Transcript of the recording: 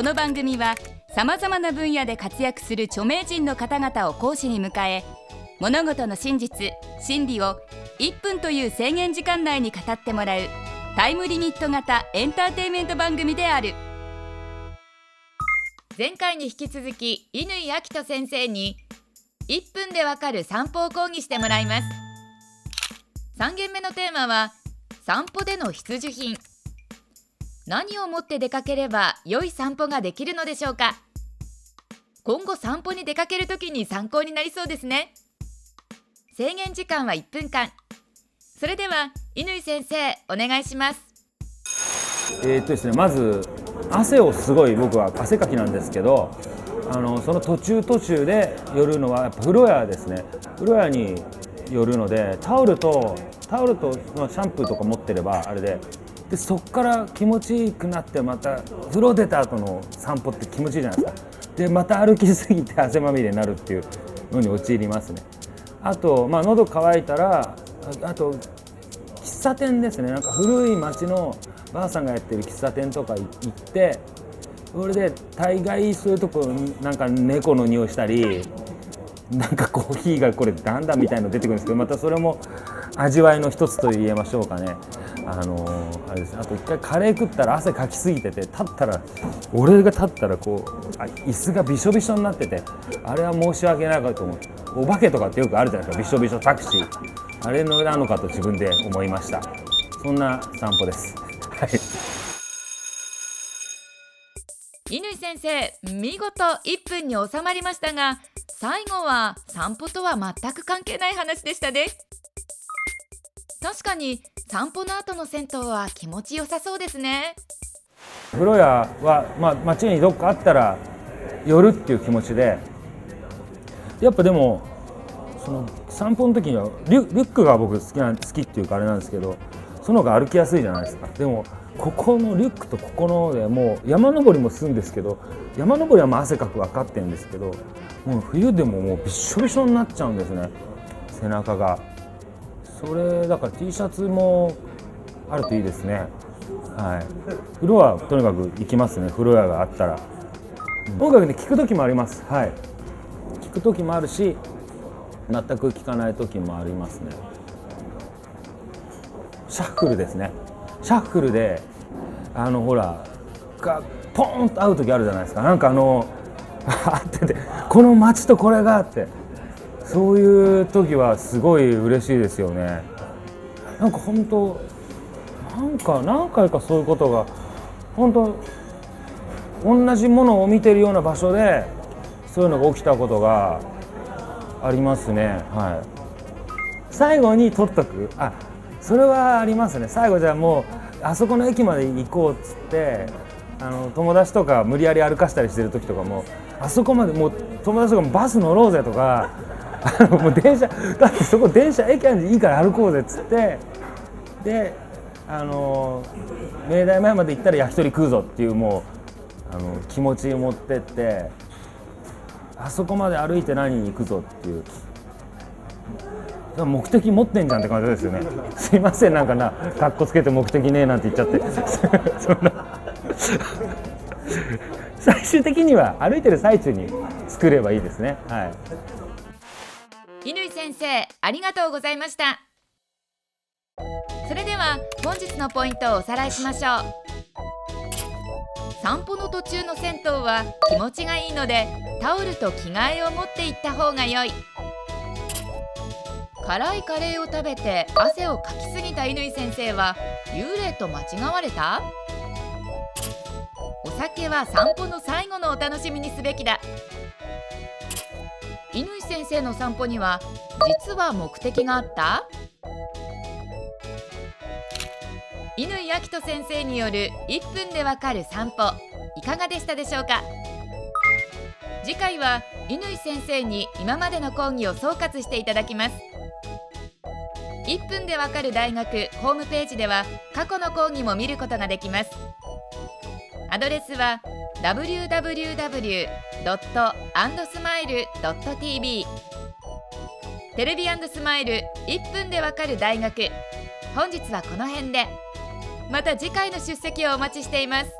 この番組はさまざまな分野で活躍する著名人の方々を講師に迎え物事の真実真理を1分という制限時間内に語ってもらうタイムリミット型エンターテインメント番組である。前回に引き続き乾明人先生に1分でわかる散歩を講義してもらいます。3件目のテーマは散歩での必需品。何をもって出かければ良い散歩ができるのでしょうか？今後散歩に出かけるときに参考になりそうですね。制限時間は1分間。それでは乾先生お願いします。えーっとですねまず汗をすごい僕は汗かきなんですけどあのその途中途中で寄るのはやっぱ風呂屋ですね。風呂屋に寄るのでタオルとタオルとシャンプーとか持ってればあれででそっから気持ちいいくなってまた風呂出た後の散歩って気持ちいいじゃないですか。でまた歩きすぎて汗まみれになるっていうのに陥りますね。あとまあ喉乾いたらああと喫茶店ですね。なんか古い町のばあさんがやってる喫茶店とか行ってそれで大概そういうとこなんか猫の匂いしたりなんかコーヒーがこれだんだんみたいの出てくるんですけどまたそれも味わいの一つと言えましょうかね。あのーあれです。あと一回カレー食ったら汗かきすぎてて立ったら俺が立ったらこうあ椅子がびしょびしょになっててあれは申し訳ないかと思う。お化けとかってよくあるじゃないですか。びしょびしょタクシー。あれのなのかと自分で思いました。そんな散歩です。はい。乾先生見事1分に収まりましたが最後は散歩とは全く関係ない話でしたね。確かに散歩の後の銭湯は気持ちよさそうですね。風呂屋は、まあ、街にどっかあったら寄るっていう気持ちでやっぱでもその散歩の時にはリュリュックが僕好きな好きっていうかあれなんですけどその方が歩きやすいじゃないですか。でもここのリュックとここのでもう山登りもするんですけど山登りはまあ汗かく分かってるんですけどもう冬でももうびしょびしょになっちゃうんですね。背中が。それだから T シャツもあるといいですね。はい。風呂はとにかく行きますね。風呂屋があったら。音楽ね聞く時もあります。はい。聞く時もあるし全く聞かない時もありますね。シャッフルですね。シャッフルであのほらがポーンと会う時あるじゃないですか。なんかあの あっててこの街とこれがあってそういう時はすごい嬉しいですよね。なんか本当なんか何回かそういうことが本当同じものを見てるような場所でそういうのが起きたことがありますね。はい。最後に撮っとく。あそれはありますね。最後じゃあもうあそこの駅まで行こうっつってあの友達とか無理やり歩かしたりしてる時とかもあそこまでもう友達とかもバス乗ろうぜとかあのもう電車だってそこ電車駅あるんでいいから歩こうぜっつってであの明大前まで行ったら焼き鳥食うぞっていうもうあの気持ちを持ってってあそこまで歩いて何に行くぞっていう。目的持ってんじゃんって感じですよね。すいませんなんかなかっこつけて目的ねえなんて言っちゃって。そんな。最終的には歩いてる最中に作ればいいですね。はい。先生ありがとうございました。それでは本日のポイントをおさらいしましょう。散歩の途中の銭湯は気持ちがいいのでタオルと着替えを持って行った方が良い。辛いカレーを食べて汗をかきすぎた乾先生は幽霊と間違われた？お酒は散歩の最後のお楽しみにすべきだ。乾先生の散歩には実は目的があった？乾明人先生による1分でわかる散歩いかがでしたでしょうか？次回は乾先生に今までの講義を総括していただきます。1分でわかる大学ホームページでは過去の講義も見ることができます。アドレスは www.andsmile.tv テレビスマイル1分でわかる大学。本日はこの辺で。また次回の出席をお待ちしています。